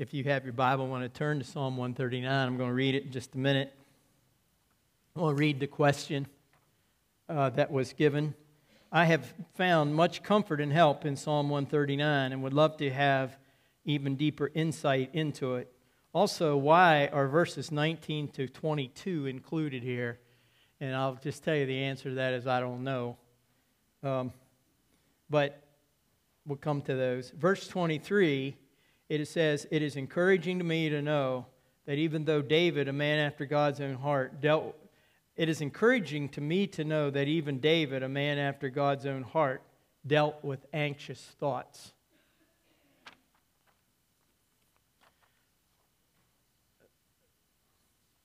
If you have your Bible, I want to turn to Psalm 139. I'm going to read it in just a minute. I want to read the question uh, that was given. I have found much comfort and help in Psalm 139 and would love to have even deeper insight into it. Also, why are verses 19 to 22 included here? And I'll just tell you the answer to that is I don't know. Um, but we'll come to those. Verse 23, it says, It is encouraging to me to know that even though David, a man after God's own heart, dealt it is encouraging to me to know that even David, a man after God's own heart, dealt with anxious thoughts.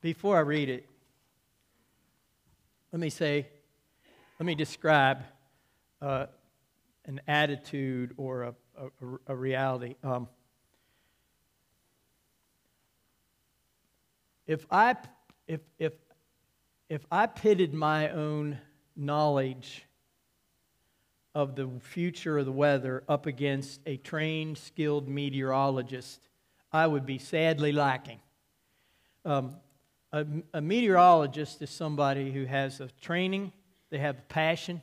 Before I read it, let me say, let me describe uh, an attitude or a, a, a reality. Um, if I if if if I pitted my own knowledge of the future of the weather up against a trained, skilled meteorologist, I would be sadly lacking. Um, a, a meteorologist is somebody who has a training, they have a passion,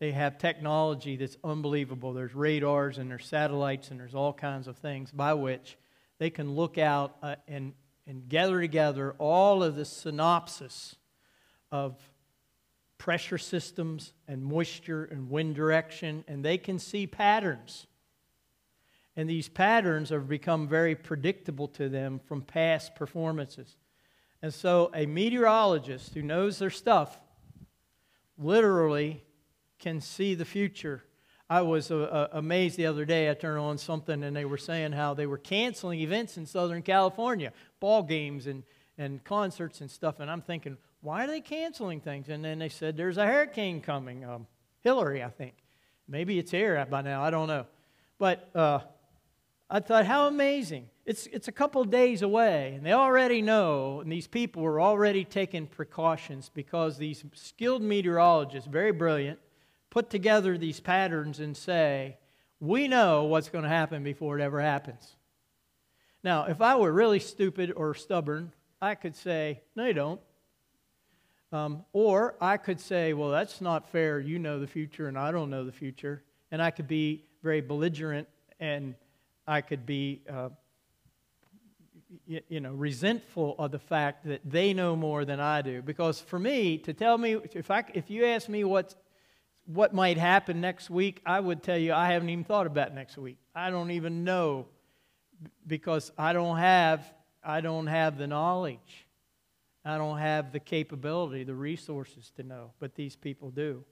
they have technology that's unbelievable. There's radars and there's satellites and there's all kinds of things by which they can look out uh, and, and gather together all of the synopsis of pressure systems and moisture and wind direction, and they can see patterns. And these patterns have become very predictable to them from past performances. And so, a meteorologist who knows their stuff literally can see the future. I was uh, uh amazed the other day. I turned on something and they were saying how they were canceling events in Southern California, ball games and, and concerts and stuff. And I'm thinking, why are they canceling things? And then they said, there's a hurricane coming. Um, Hilary, I think. Maybe it's here by now. I don't know. But uh, I thought, how amazing. It's, it's a couple days away, and they already know, and these people were already taking precautions because these skilled meteorologists, very brilliant, put together these patterns and say, we know what's going to happen before it ever happens. Now, if I were really stupid or stubborn, I could say, no, you don't. Um, or I could say, well, that's not fair. You know the future, and I don't know the future. And I could be very belligerent, and I could be, uh, you, you know, resentful of the fact that they know more than I do. Because for me, to tell me, if, I, if you ask me what, what might happen next week, I would tell you I haven't even thought about next week. I don't even know because I don't have, I don't have the knowledge. I don't have the capability, the resources to know, but these people do.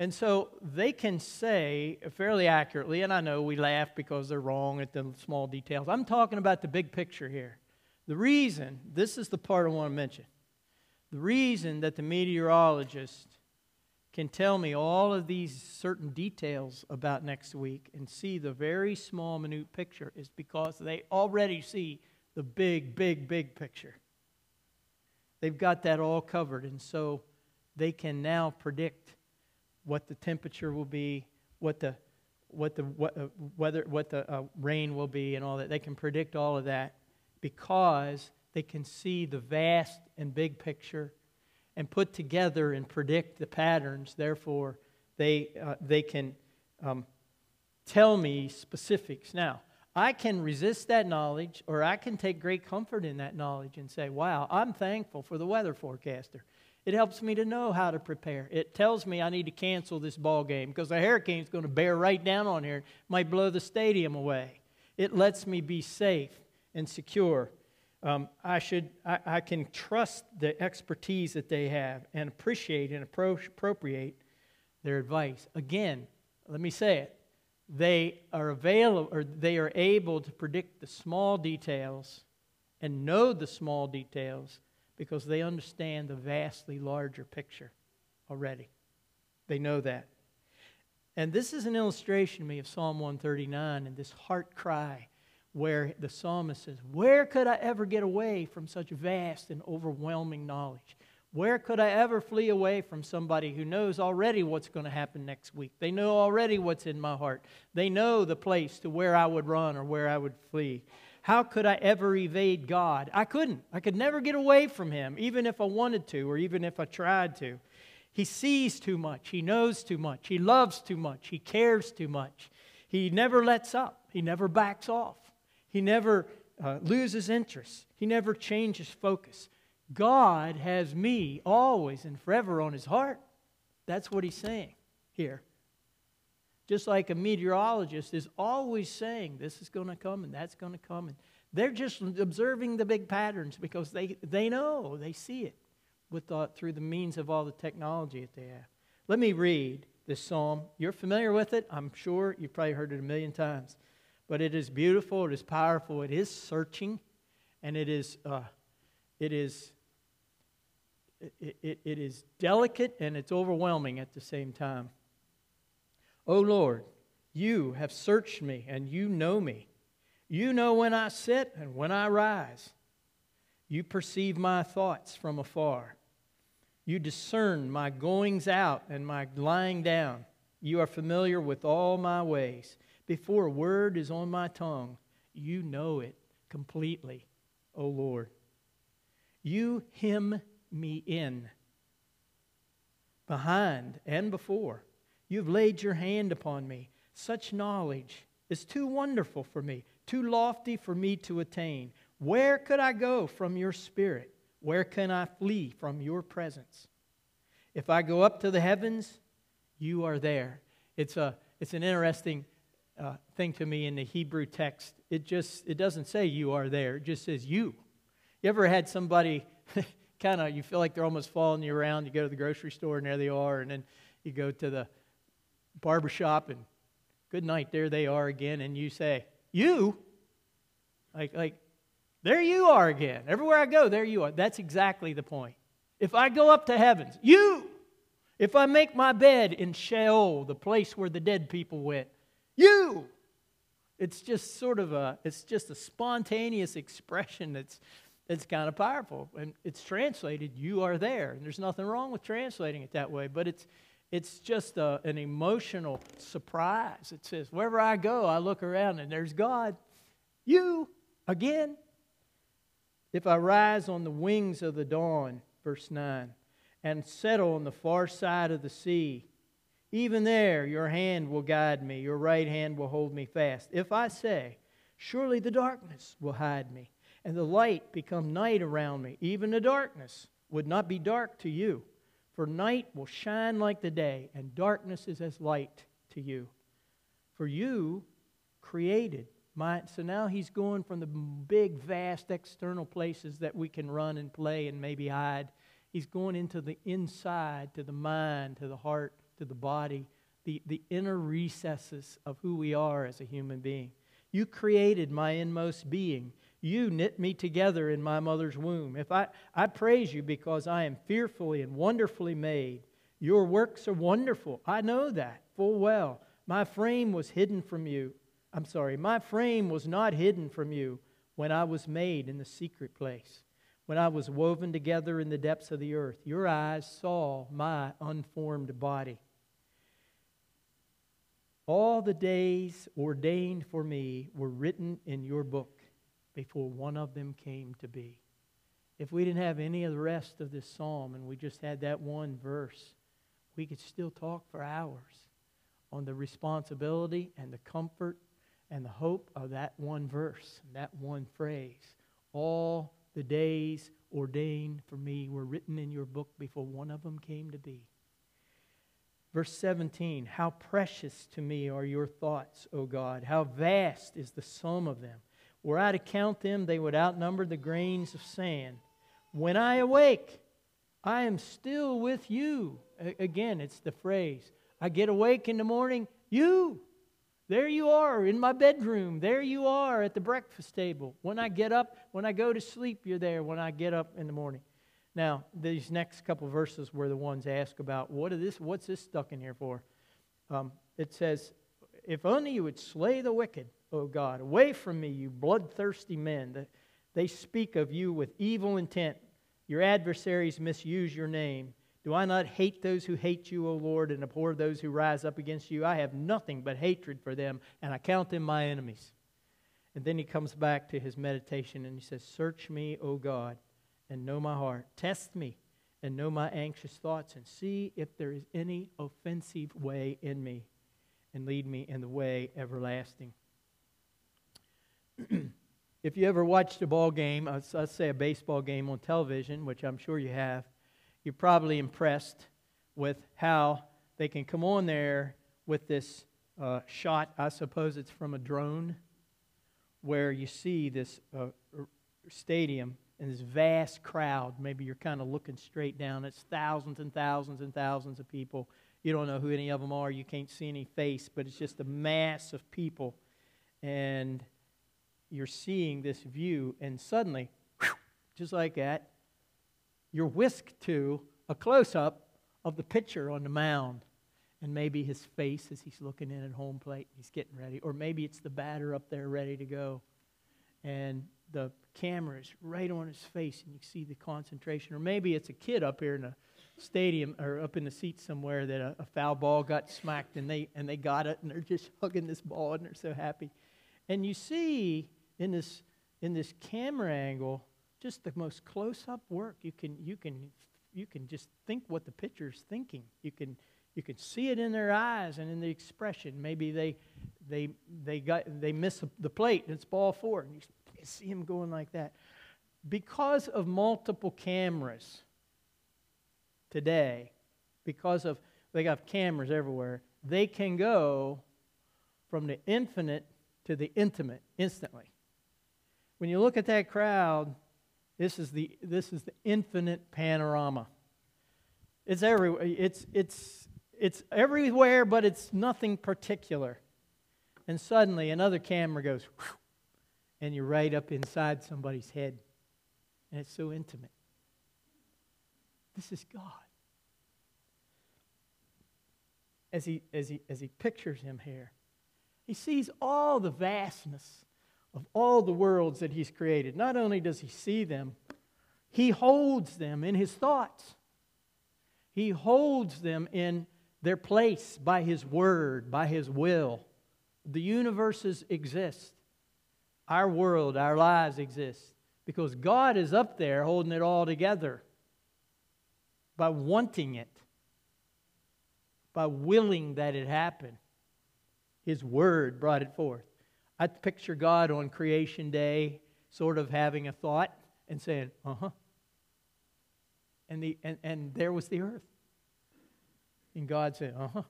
And so they can say fairly accurately, and I know we laugh because they're wrong at the small details. I'm talking about the big picture here. The reason, this is the part I want to mention, the reason that the meteorologist can tell me all of these certain details about next week and see the very small, minute picture is because they already see the big, big, big picture. They've got that all covered, and so they can now predict what the temperature will be, what the what the what, uh, weather, what the uh, rain will be, and all that. They can predict all of that because they can see the vast and big picture and put together and predict the patterns. Therefore, they uh, they can um, tell me specifics. Now, I can resist that knowledge, or I can take great comfort in that knowledge and say, wow, I'm thankful for the weather forecaster. It helps me to know how to prepare. It tells me I need to cancel this ball game because the hurricane is going to bear right down on here, and might blow the stadium away. It lets me be safe and secure. Um, I, should, I, I, can trust the expertise that they have and appreciate and appropriate their advice. Again, let me say it they are available or they are able to predict the small details and know the small details because they understand the vastly larger picture already. They know that. And this is an illustration to me of Psalm 139 and this heart cry where the psalmist says, Where could I ever get away from such vast and overwhelming knowledge? Where could I ever flee away from somebody who knows already what's going to happen next week? They know already what's in my heart. They know the place to where I would run or where I would flee. How could I ever evade God? I couldn't. I could never get away from Him, even if I wanted to or even if I tried to. He sees too much. He knows too much. He loves too much. He cares too much. He never lets up. He never backs off. He never uh, loses interest. He never changes focus. God has me always and forever on his heart. That's what he's saying here. Just like a meteorologist is always saying this is going to come and that's going to come. And they're just observing the big patterns because they, they know, they see it with the, through the means of all the technology that they have. Let me read this psalm. You're familiar with it, I'm sure. You've probably heard it a million times. But it is beautiful, it is powerful, it is searching, and it is, uh, it is it, it, it is delicate and it's overwhelming at the same time. O Lord, you have searched me and you know me. You know when I sit and when I rise. You perceive my thoughts from afar. You discern my goings out and my lying down. You are familiar with all my ways. Before a word is on my tongue, you know it completely, O Lord. You hem me in, behind and before. You've laid your hand upon me. Such knowledge is too wonderful for me, too lofty for me to attain. Where could I go from your spirit? Where can I flee from your presence? If I go up to the heavens, you are there. It's, a, it's an interesting uh, thing to me in the Hebrew text. It just it doesn't say you are there. It just says you. You ever had somebody kind of you feel like they're almost following you around. You go to the grocery store and there they are, and then you go to the barber shop and good night, there they are again, and you say, You? Like like there you are again. Everywhere I go, there you are. That's exactly the point. If I go up to heavens, you. If I make my bed in Sheol, the place where the dead people went, you. It's just sort of a, it's just a spontaneous expression that's it's kind of powerful. And it's translated, you are there. And there's nothing wrong with translating it that way, but it's, it's just a, an emotional surprise. It says, wherever I go, I look around and there's God. You, again. If I rise on the wings of the dawn, verse 9, and settle on the far side of the sea, even there your hand will guide me, your right hand will hold me fast. If I say, Surely the darkness will hide me and the light become night around me. Even the darkness would not be dark to you, for night will shine like the day, and darkness is as light to you. For you created my. So now he's going from the big, vast external places that we can run and play and maybe hide. He's going into the inside, to the mind, to the heart, to the body, the, the inner recesses of who we are as a human being. You created my inmost being. You knit me together in my mother's womb. If I, I praise you because I am fearfully and wonderfully made. Your works are wonderful. I know that full well. My frame was hidden from you. I'm sorry, my frame was not hidden from you when I was made in the secret place, when I was woven together in the depths of the earth. Your eyes saw my unformed body. All the days ordained for me were written in your book before one of them came to be. If we didn't have any of the rest of this psalm and we just had that one verse, we could still talk for hours on the responsibility and the comfort and the hope of that one verse, that one phrase. All the days ordained for me were written in your book before one of them came to be. Verse 17 How precious to me are your thoughts, O God! How vast is the sum of them! Were I to count them, they would outnumber the grains of sand. When I awake, I am still with you. Again, it's the phrase. I get awake in the morning, you. There you are in my bedroom. There you are at the breakfast table. When I get up, when I go to sleep, you're there. When I get up in the morning. Now, these next couple verses were the ones asked about what is this, what's this stuck in here for? Um, it says, If only you would slay the wicked O God. Away from me, you bloodthirsty men. They speak of you with evil intent. Your adversaries misuse your name. Do I not hate those who hate you, O Lord, and abhor those who rise up against you? I have nothing but hatred for them, and I count them my enemies. And then he comes back to his meditation and he says, Search me, O God, and know my heart. Test me and know my anxious thoughts, and see if there is any offensive way in me, and lead me in the way everlasting. if you ever watched a ball game, let's say a baseball game on television, which I'm sure you have, you're probably impressed with how they can come on there with this uh, shot. I suppose it's from a drone where you see this uh, stadium and this vast crowd. Maybe you're kind of looking straight down. It's thousands and thousands and thousands of people. You don't know who any of them are. You can't see any face, but it's just a mass of people. And you're seeing this view, and suddenly, whew, just like that, you're whisked to a close up of the pitcher on the mound and maybe his face as he's looking in at home plate, he's getting ready, or maybe it's the batter up there ready to go, and the camera is right on his face, and you see the concentration, or maybe it's a kid up here in the stadium or up in the seat somewhere that a, a foul ball got smacked, and they and they got it, and they're just hugging this ball, and they're so happy, and you see in this in this camera angle just the most close-up work you can you can you can just think what the pitcher's thinking you can you can see it in their eyes and in the expression. Maybe they, they, they, got, they miss the plate and it's ball four. And you see him going like that. Because of multiple cameras today, because of they got cameras everywhere, they can go from the infinite to the intimate instantly. When you look at that crowd, this is the, this is the infinite panorama. It's everywhere. It's, it's, it's everywhere, but it's nothing particular. And suddenly another camera goes, whew, and you're right up inside somebody's head. And it's so intimate. This is God. As he, as he, as he pictures him here, he sees all the vastness of all the worlds that he's created. Not only does he see them, he holds them in his thoughts. He holds them in their place by His Word, by His will. The universes exist. Our world, our lives exist because God is up there holding it all together by wanting it, by willing that it happen. His Word brought it forth. I picture God on creation day sort of having a thought and saying, uh huh. And, the, and, and there was the earth. And God said, uh huh.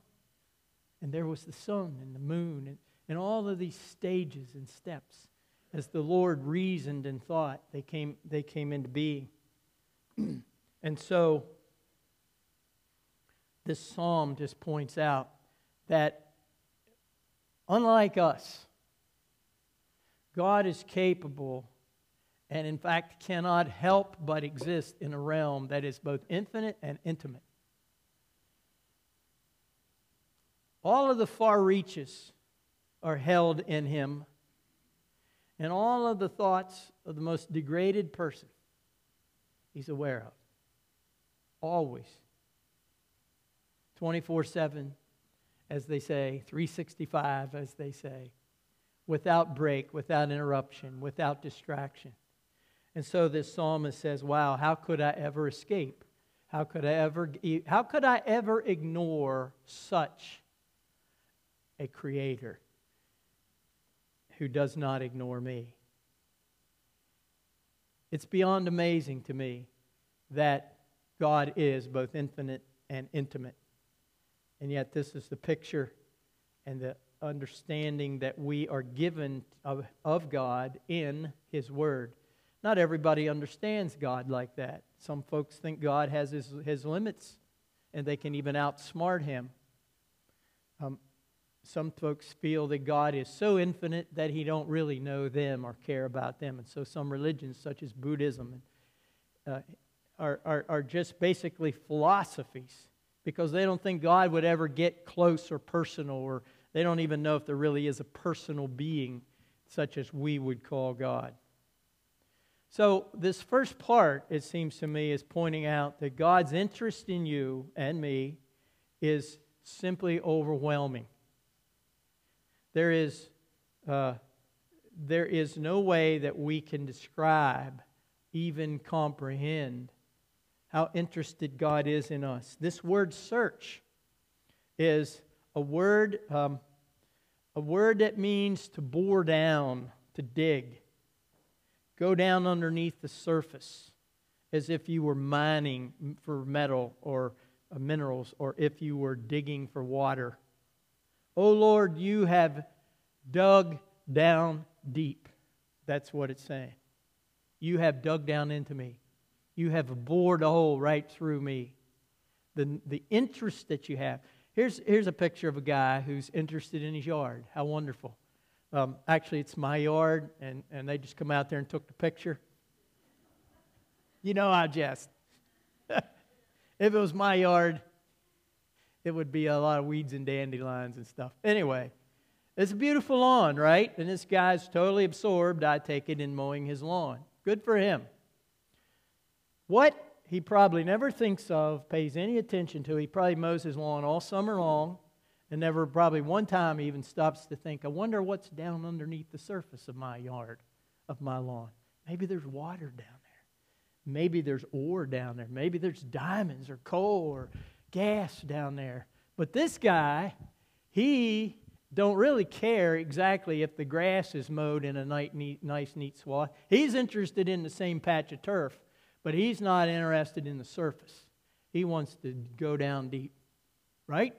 And there was the sun and the moon and, and all of these stages and steps. As the Lord reasoned and thought, they came, they came into being. and so, this psalm just points out that, unlike us, God is capable and, in fact, cannot help but exist in a realm that is both infinite and intimate. All of the far reaches are held in him, and all of the thoughts of the most degraded person he's aware of. Always. 24 7, as they say, 365, as they say, without break, without interruption, without distraction. And so this psalmist says, Wow, how could I ever escape? How could I ever, how could I ever ignore such a creator who does not ignore me. It's beyond amazing to me that God is both infinite and intimate. And yet, this is the picture and the understanding that we are given of, of God in His Word. Not everybody understands God like that. Some folks think God has His, his limits and they can even outsmart Him. Um, some folks feel that God is so infinite that he don't really know them or care about them. And so some religions, such as Buddhism, uh, are, are, are just basically philosophies because they don't think God would ever get close or personal, or they don't even know if there really is a personal being such as we would call God. So, this first part, it seems to me, is pointing out that God's interest in you and me is simply overwhelming. There is, uh, there is no way that we can describe, even comprehend, how interested God is in us. This word search is a word, um, a word that means to bore down, to dig. Go down underneath the surface as if you were mining for metal or uh, minerals or if you were digging for water. Oh Lord, you have dug down deep. That's what it's saying. You have dug down into me. You have bored a hole right through me. The, the interest that you have. Here's, here's a picture of a guy who's interested in his yard. How wonderful. Um, actually, it's my yard, and, and they just come out there and took the picture. You know, I jest. if it was my yard, it would be a lot of weeds and dandelions and stuff. Anyway, it's a beautiful lawn, right? And this guy's totally absorbed, I take it, in mowing his lawn. Good for him. What he probably never thinks of, pays any attention to, he probably mows his lawn all summer long and never probably one time even stops to think, I wonder what's down underneath the surface of my yard, of my lawn. Maybe there's water down there. Maybe there's ore down there. Maybe there's diamonds or coal or gas down there. But this guy, he don't really care exactly if the grass is mowed in a nice, neat, swath. He's interested in the same patch of turf, but he's not interested in the surface. He wants to go down deep, right?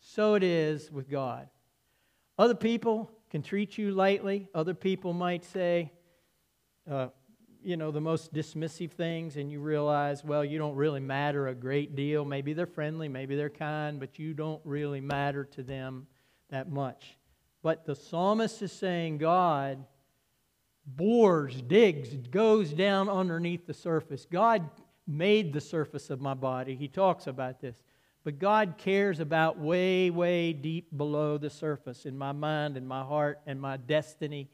so it is with God. Other people can treat you lightly. Other people might say, uh, you know, the most dismissive things, and you realize, well, you don't really matter a great deal. Maybe they're friendly, maybe they're kind, but you don't really matter to them that much. But the psalmist is saying, God bores, digs, goes down underneath the surface. God made the surface of my body. He talks about this. But God cares about way, way deep below the surface in my mind and my heart and my destiny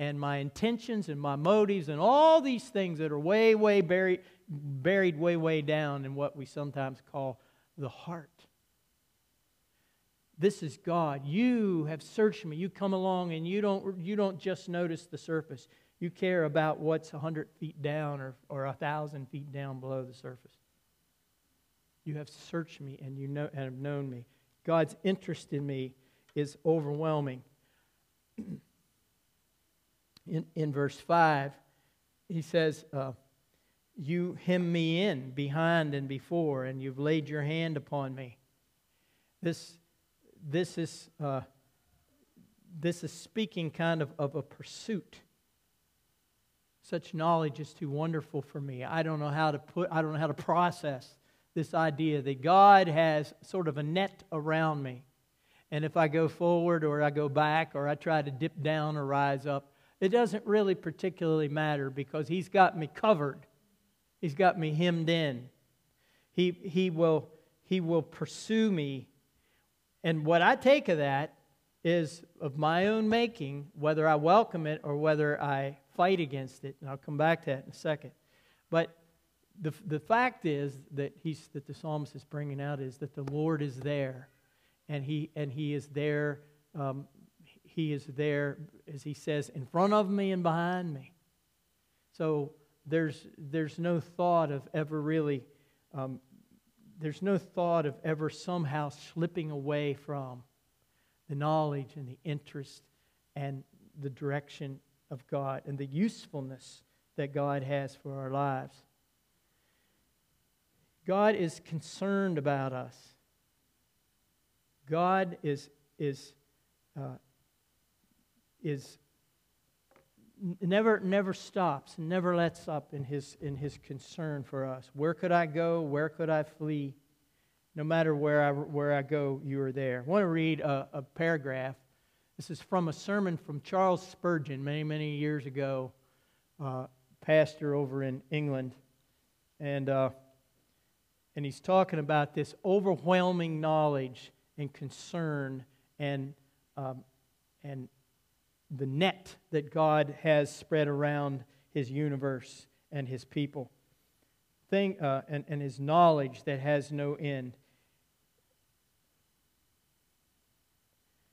and my intentions and my motives and all these things that are way, way buried, buried way, way down in what we sometimes call the heart. This is God. You have searched me. You come along and you don't, you don't just notice the surface. You care about what's 100 feet down or, or 1,000 feet down below the surface. You have searched me and you know, and have known me. God's interest in me is overwhelming. in, in verse 5, he says, uh, You hem me in behind and before, and you've laid your hand upon me. This, this, is, uh, this is speaking kind of of a pursuit. Such knowledge is too wonderful for me. I don't know how to put, I don't know how to process this idea that God has sort of a net around me. And if I go forward or I go back or I try to dip down or rise up, it doesn't really particularly matter because He's got me covered. He's got me hemmed in. He, he, will, he will pursue me. And what I take of that is of my own making, whether I welcome it or whether I fight against it. And I'll come back to that in a second. But the, the fact is that, he's, that the psalmist is bringing out is that the Lord is there. And he, and he is there. Um, he is there, as he says, in front of me and behind me. So there's, there's no thought of ever really, um, there's no thought of ever somehow slipping away from the knowledge and the interest and the direction of God and the usefulness that God has for our lives. God is concerned about us. God is, is, uh, is never, never stops, never lets up in his, in his concern for us. Where could I go? Where could I flee? No matter where I, where I go, you are there. I want to read a, a paragraph. This is from a sermon from Charles Spurgeon many, many years ago, uh, pastor over in England. And uh, and he's talking about this overwhelming knowledge and concern and, um, and the net that God has spread around his universe and his people. Thing, uh, and, and his knowledge that has no end.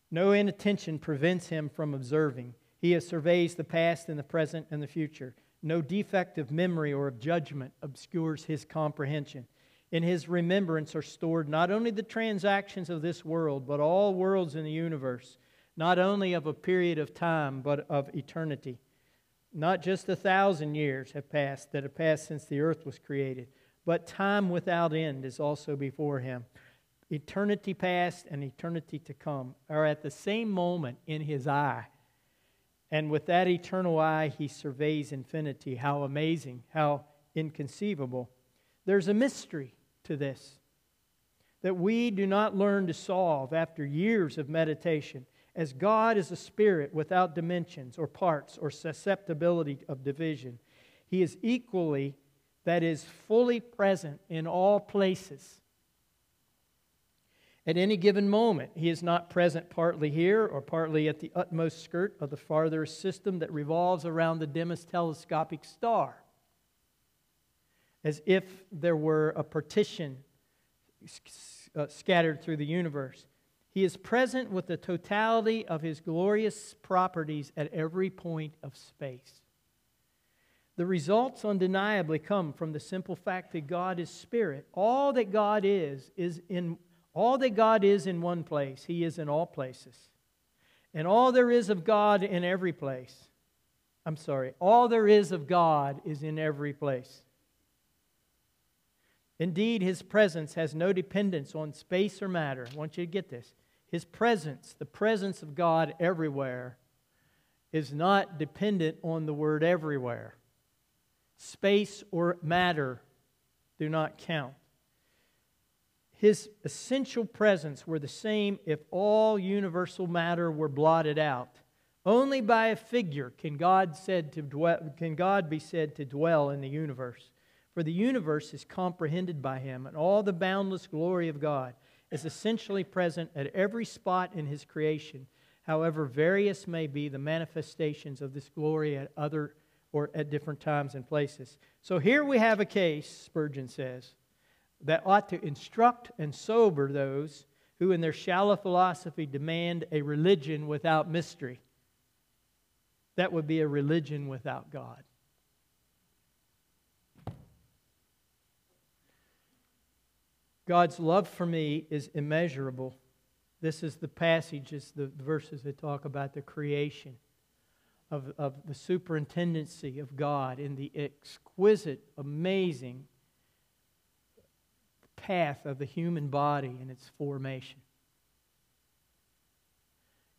No inattention prevents him from observing. He has surveys the past and the present and the future. No defect of memory or of judgment obscures his comprehension. In his remembrance are stored not only the transactions of this world, but all worlds in the universe, not only of a period of time, but of eternity. Not just a thousand years have passed that have passed since the earth was created, but time without end is also before him. Eternity past and eternity to come are at the same moment in his eye. And with that eternal eye, he surveys infinity. How amazing, how inconceivable. There's a mystery to this that we do not learn to solve after years of meditation as God is a spirit without dimensions or parts or susceptibility of division, He is equally, that is, fully present in all places. At any given moment, He is not present partly here or partly at the utmost skirt of the farthest system that revolves around the dimmest telescopic star, as if there were a partition uh, scattered through the universe. He is present with the totality of his glorious properties at every point of space. The results undeniably come from the simple fact that God is spirit. All that God is is in all that God is in one place, he is in all places. And all there is of God in every place. I'm sorry, all there is of God is in every place. Indeed, his presence has no dependence on space or matter. I want you to get this. His presence, the presence of God everywhere, is not dependent on the word everywhere. Space or matter do not count. His essential presence were the same if all universal matter were blotted out. Only by a figure can God, said to dwell, can God be said to dwell in the universe. For the universe is comprehended by him and all the boundless glory of God is essentially present at every spot in his creation, however various may be the manifestations of this glory at other or at different times and places. So here we have a case, Spurgeon says, that ought to instruct and sober those who, in their shallow philosophy, demand a religion without mystery. That would be a religion without God. God's love for me is immeasurable. This is the passages, the verses that talk about the creation of, of the superintendency of God in the exquisite, amazing path of the human body and its formation.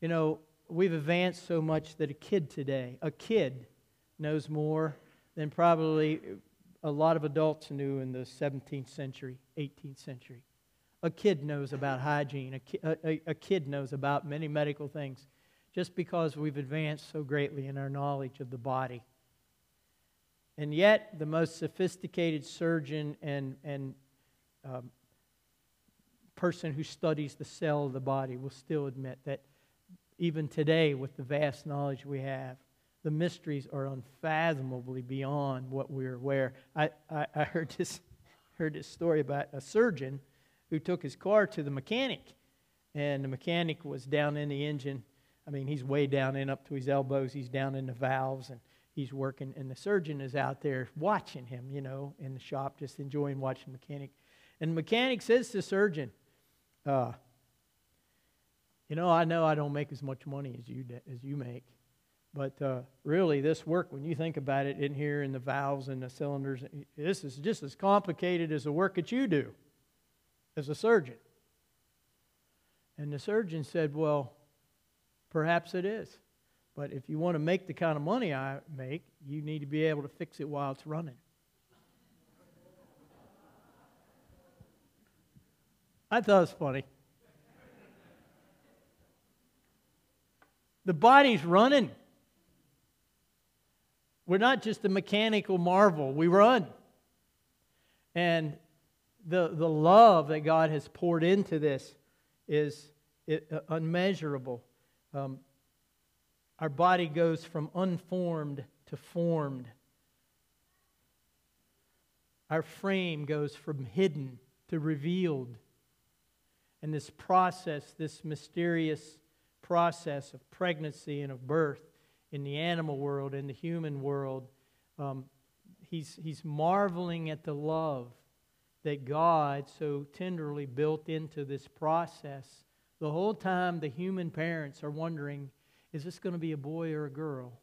You know, we've advanced so much that a kid today, a kid, knows more than probably a lot of adults knew in the 17th century, 18th century. A kid knows about hygiene, a, ki- a, a kid knows about many medical things just because we've advanced so greatly in our knowledge of the body. And yet, the most sophisticated surgeon and, and um, person who studies the cell of the body will still admit that even today, with the vast knowledge we have, the mysteries are unfathomably beyond what we're aware. I, I, I heard, this, heard this story about a surgeon who took his car to the mechanic, and the mechanic was down in the engine. I mean, he's way down in up to his elbows. He's down in the valves, and he's working, and the surgeon is out there watching him, you know, in the shop, just enjoying watching the mechanic. And the mechanic says to the surgeon, uh, "You know, I know I don't make as much money as you as you make, but uh, really, this work, when you think about it in here in the valves and the cylinders, this is just as complicated as the work that you do as a surgeon. And the surgeon said, Well, perhaps it is. But if you want to make the kind of money I make, you need to be able to fix it while it's running. I thought it was funny. The body's running. We're not just a mechanical marvel, we run. And the, the love that God has poured into this is uh, unmeasurable. Um, our body goes from unformed to formed Our frame goes from hidden to revealed. And this process, this mysterious process of pregnancy and of birth in the animal world, in the human world, um, he's, he's marveling at the love that God so tenderly built into this process. The whole time, the human parents are wondering is this going to be a boy or a girl?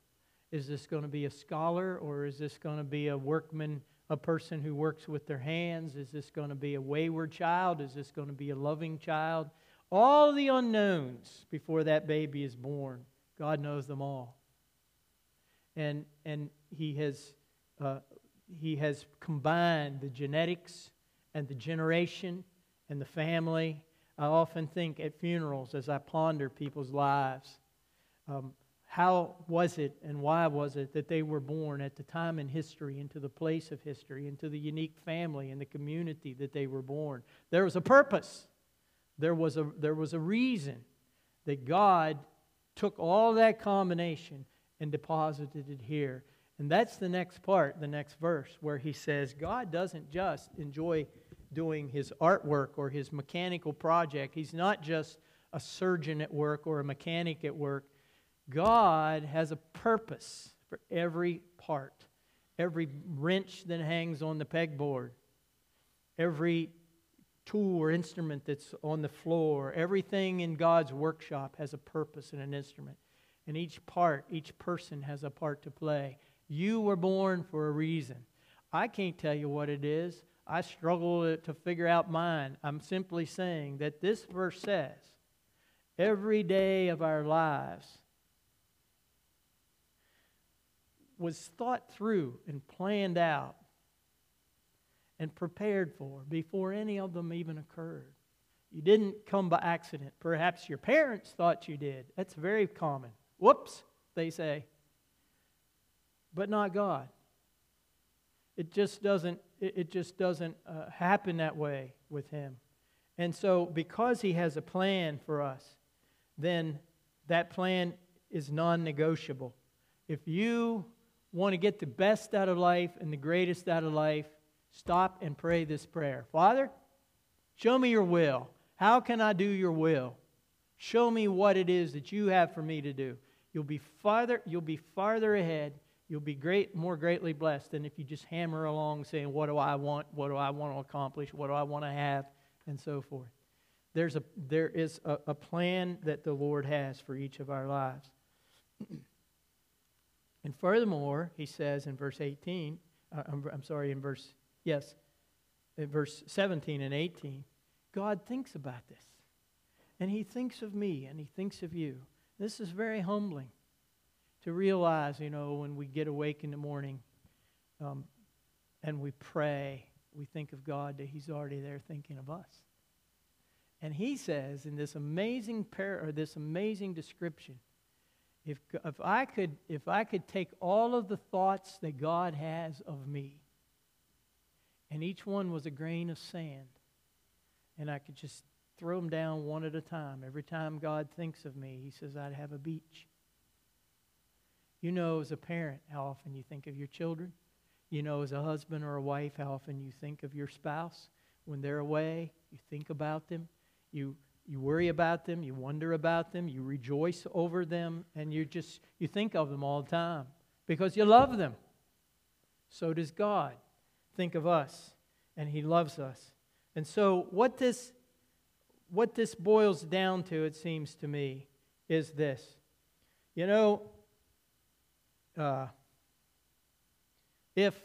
Is this going to be a scholar or is this going to be a workman, a person who works with their hands? Is this going to be a wayward child? Is this going to be a loving child? All the unknowns before that baby is born, God knows them all. And, and he, has, uh, he has combined the genetics and the generation and the family. I often think at funerals as I ponder people's lives um, how was it and why was it that they were born at the time in history, into the place of history, into the unique family and the community that they were born? There was a purpose, there was a, there was a reason that God took all that combination and deposited it here. And that's the next part, the next verse, where he says, God doesn't just enjoy doing his artwork or his mechanical project. He's not just a surgeon at work or a mechanic at work. God has a purpose for every part, every wrench that hangs on the pegboard, every tool or instrument that's on the floor, everything in God's workshop has a purpose and an instrument. And each part, each person has a part to play. You were born for a reason. I can't tell you what it is. I struggle to figure out mine. I'm simply saying that this verse says every day of our lives was thought through and planned out and prepared for before any of them even occurred. You didn't come by accident. Perhaps your parents thought you did. That's very common. Whoops, they say. But not God. It just doesn't, it just doesn't uh, happen that way with him. And so, because he has a plan for us, then that plan is non negotiable. If you want to get the best out of life and the greatest out of life, stop and pray this prayer Father, show me your will. How can I do your will? Show me what it is that you have for me to do. You'll be farther, you'll be farther ahead you'll be great, more greatly blessed than if you just hammer along saying, What do I want? What do I want to accomplish? What do I want to have? And so forth. There's a, there is a, a plan that the Lord has for each of our lives. and furthermore, he says in verse 18, uh, I'm, I'm sorry, in verse, yes, in verse 17 and 18, God thinks about this. And he thinks of me and he thinks of you. This is very humbling to realize, you know, when we get awake in the morning um, and we pray, we think of God that He's already there thinking of us. And He says in this amazing par- or this amazing description, if, if, I could, if I could take all of the thoughts that God has of me, and each one was a grain of sand, and I could just throw them down one at a time. Every time God thinks of me, He says, I'd have a beach. You know, as a parent, how often you think of your children. You know, as a husband or a wife, how often you think of your spouse. When they're away, you think about them. You, you worry about them. You wonder about them. You rejoice over them. And you just, you think of them all the time because you love them. So does God think of us, and He loves us. And so, what this, what this boils down to, it seems to me, is this. You know, uh, if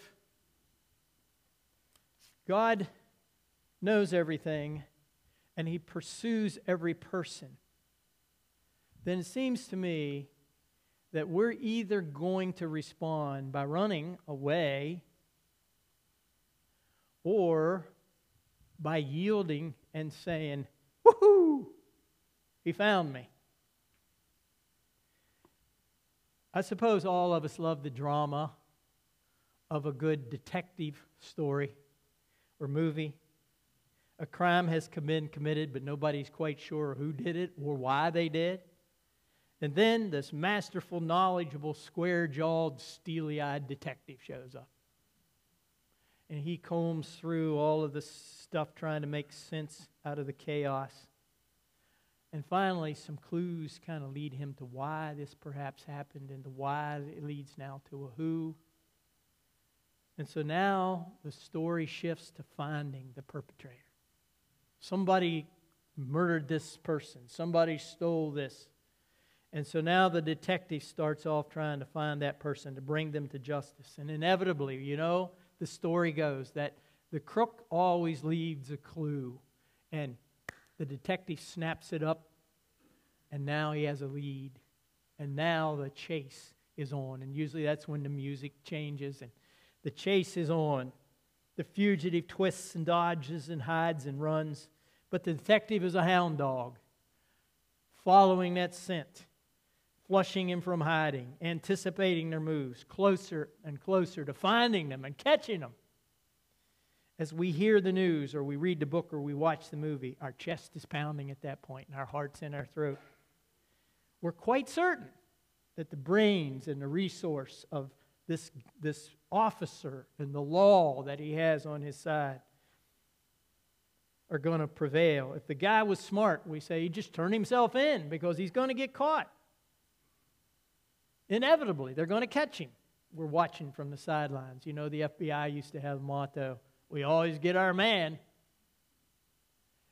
God knows everything and He pursues every person, then it seems to me that we're either going to respond by running away or by yielding and saying, Woohoo! He found me. I suppose all of us love the drama of a good detective story or movie. A crime has been committed, but nobody's quite sure who did it or why they did. And then this masterful, knowledgeable, square jawed, steely eyed detective shows up. And he combs through all of this stuff trying to make sense out of the chaos. And finally, some clues kind of lead him to why this perhaps happened and to why it leads now to a who. And so now the story shifts to finding the perpetrator. Somebody murdered this person, somebody stole this. And so now the detective starts off trying to find that person to bring them to justice. And inevitably, you know, the story goes that the crook always leaves a clue. And the detective snaps it up, and now he has a lead. And now the chase is on. And usually that's when the music changes and the chase is on. The fugitive twists and dodges and hides and runs. But the detective is a hound dog, following that scent flushing him from hiding, anticipating their moves, closer and closer to finding them and catching them. As we hear the news, or we read the book, or we watch the movie, our chest is pounding at that point, and our heart's in our throat. We're quite certain that the brains and the resource of this, this officer and the law that he has on his side are going to prevail. If the guy was smart, we say he just turned himself in because he's going to get caught. Inevitably, they're going to catch him. We're watching from the sidelines. You know, the FBI used to have a motto we always get our man.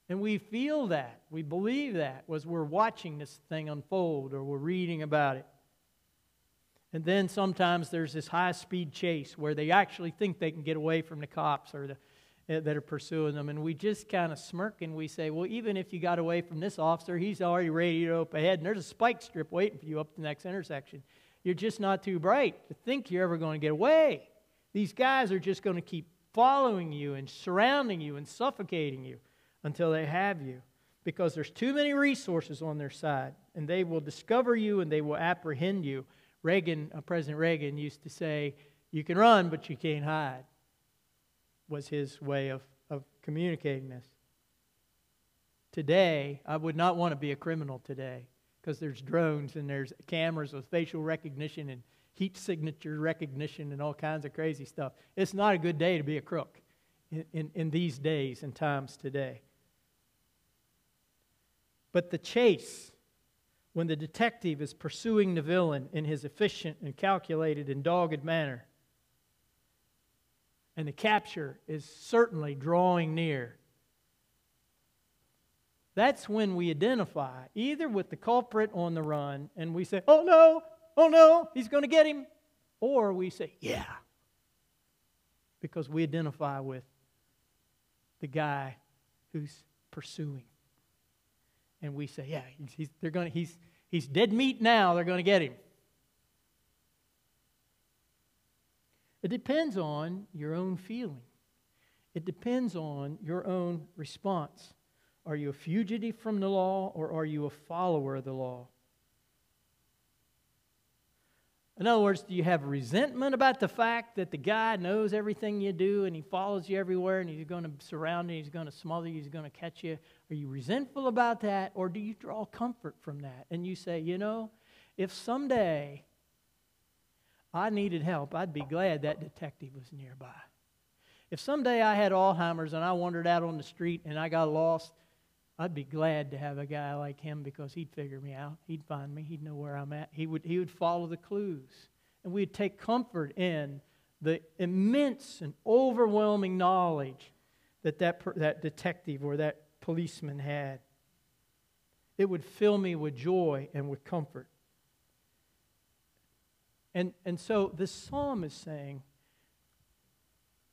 And we feel that. We believe that was we're watching this thing unfold or we're reading about it. And then sometimes there's this high speed chase where they actually think they can get away from the cops or the, uh, that are pursuing them. And we just kind of smirk and we say, well, even if you got away from this officer, he's already ready to open ahead. And there's a spike strip waiting for you up the next intersection. You're just not too bright to think you're ever going to get away. These guys are just going to keep following you and surrounding you and suffocating you until they have you because there's too many resources on their side and they will discover you and they will apprehend you. Reagan, uh, President Reagan used to say, You can run, but you can't hide, was his way of, of communicating this. Today, I would not want to be a criminal today because there's drones and there's cameras with facial recognition and heat signature recognition and all kinds of crazy stuff. It's not a good day to be a crook in, in, in these days and times today. But the chase, when the detective is pursuing the villain in his efficient and calculated and dogged manner, and the capture is certainly drawing near, that's when we identify either with the culprit on the run and we say, oh no, oh no, he's going to get him, or we say, yeah, because we identify with the guy who's pursuing. And we say, yeah, he's, they're gonna, he's, he's dead meat now, they're going to get him. It depends on your own feeling. It depends on your own response. Are you a fugitive from the law or are you a follower of the law? In other words, do you have resentment about the fact that the guy knows everything you do and he follows you everywhere and he's going to surround you, he's going to smother you, he's going to catch you? Are you resentful about that or do you draw comfort from that? And you say, you know, if someday I needed help, I'd be glad that detective was nearby. If someday I had Alzheimer's and I wandered out on the street and I got lost, I'd be glad to have a guy like him because he'd figure me out. He'd find me. He'd know where I'm at. He would, he would follow the clues. And we'd take comfort in the immense and overwhelming knowledge that that, that detective or that policeman had. It would fill me with joy and with comfort. And, and so this psalm is saying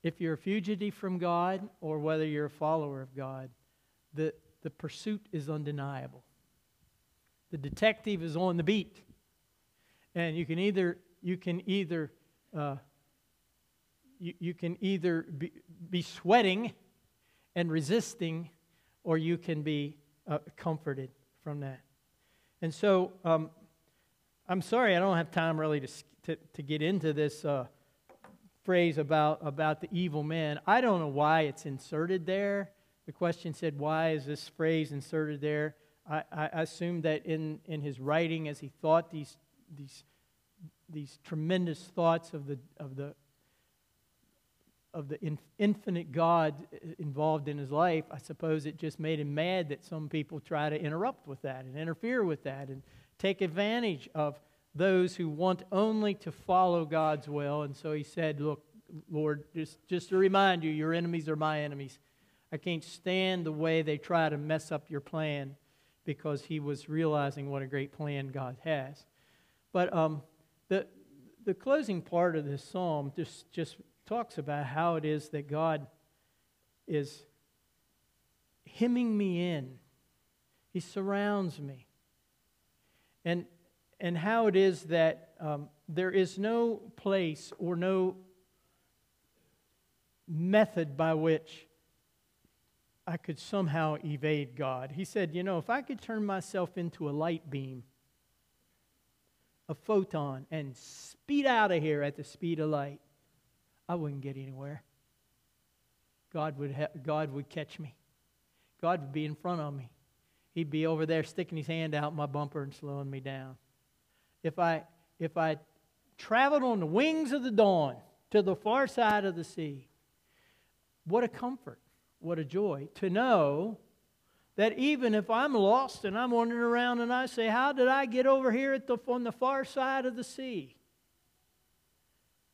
if you're a fugitive from God or whether you're a follower of God, that the pursuit is undeniable. The detective is on the beat. And you can either, you can either, uh, you, you can either be, be sweating and resisting, or you can be uh, comforted from that. And so, um, I'm sorry, I don't have time really to, to, to get into this uh, phrase about, about the evil man. I don't know why it's inserted there. The question said, Why is this phrase inserted there? I, I assume that in, in his writing, as he thought these, these, these tremendous thoughts of the, of, the, of the in, infinite God uh, involved in his life, I suppose it just made him mad that some people try to interrupt with that and interfere with that and take advantage of those who want only to follow God's will. And so he said, Look, Lord, just, just to remind you, your enemies are my enemies. I can't stand the way they try to mess up your plan because he was realizing what a great plan God has. But um, the, the closing part of this psalm just, just talks about how it is that God is hemming me in, He surrounds me. And, and how it is that um, there is no place or no method by which I could somehow evade God. He said, You know, if I could turn myself into a light beam, a photon, and speed out of here at the speed of light, I wouldn't get anywhere. God would, ha- God would catch me. God would be in front of me. He'd be over there sticking his hand out my bumper and slowing me down. If I, if I traveled on the wings of the dawn to the far side of the sea, what a comfort, what a joy to know that even if I'm lost and I'm wandering around and I say, How did I get over here at the, on the far side of the sea?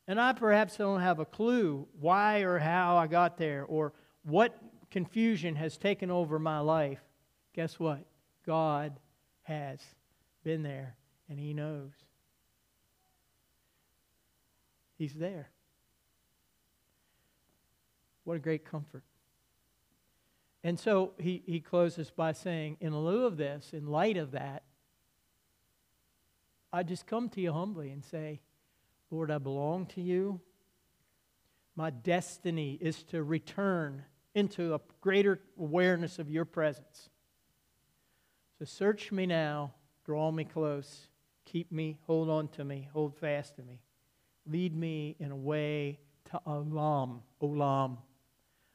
And I perhaps don't have a clue why or how I got there or what confusion has taken over my life. Guess what? God has been there and He knows. He's there. What a great comfort. And so he, he closes by saying, in lieu of this, in light of that, I just come to you humbly and say, Lord, I belong to you. My destiny is to return into a greater awareness of your presence. So search me now, draw me close, keep me, hold on to me, hold fast to me. Lead me in a way to Olam, Olam,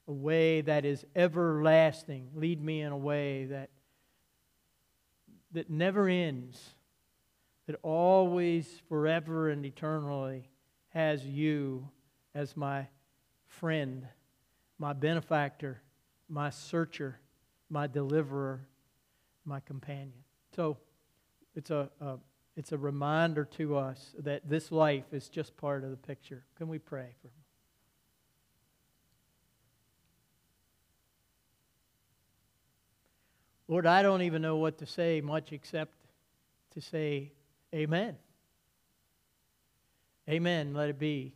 a way that is everlasting. Lead me in a way that, that never ends, that always, forever, and eternally has you as my friend, my benefactor, my searcher, my deliverer, my companion. So it's a, a, it's a reminder to us that this life is just part of the picture. Can we pray for Lord, I don't even know what to say much except to say, Amen. Amen. Let it be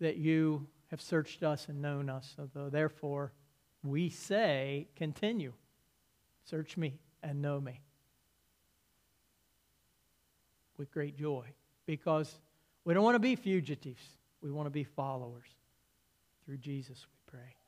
that you have searched us and known us. So therefore, we say, continue. Search me and know me with great joy because we don't want to be fugitives. We want to be followers. Through Jesus, we pray.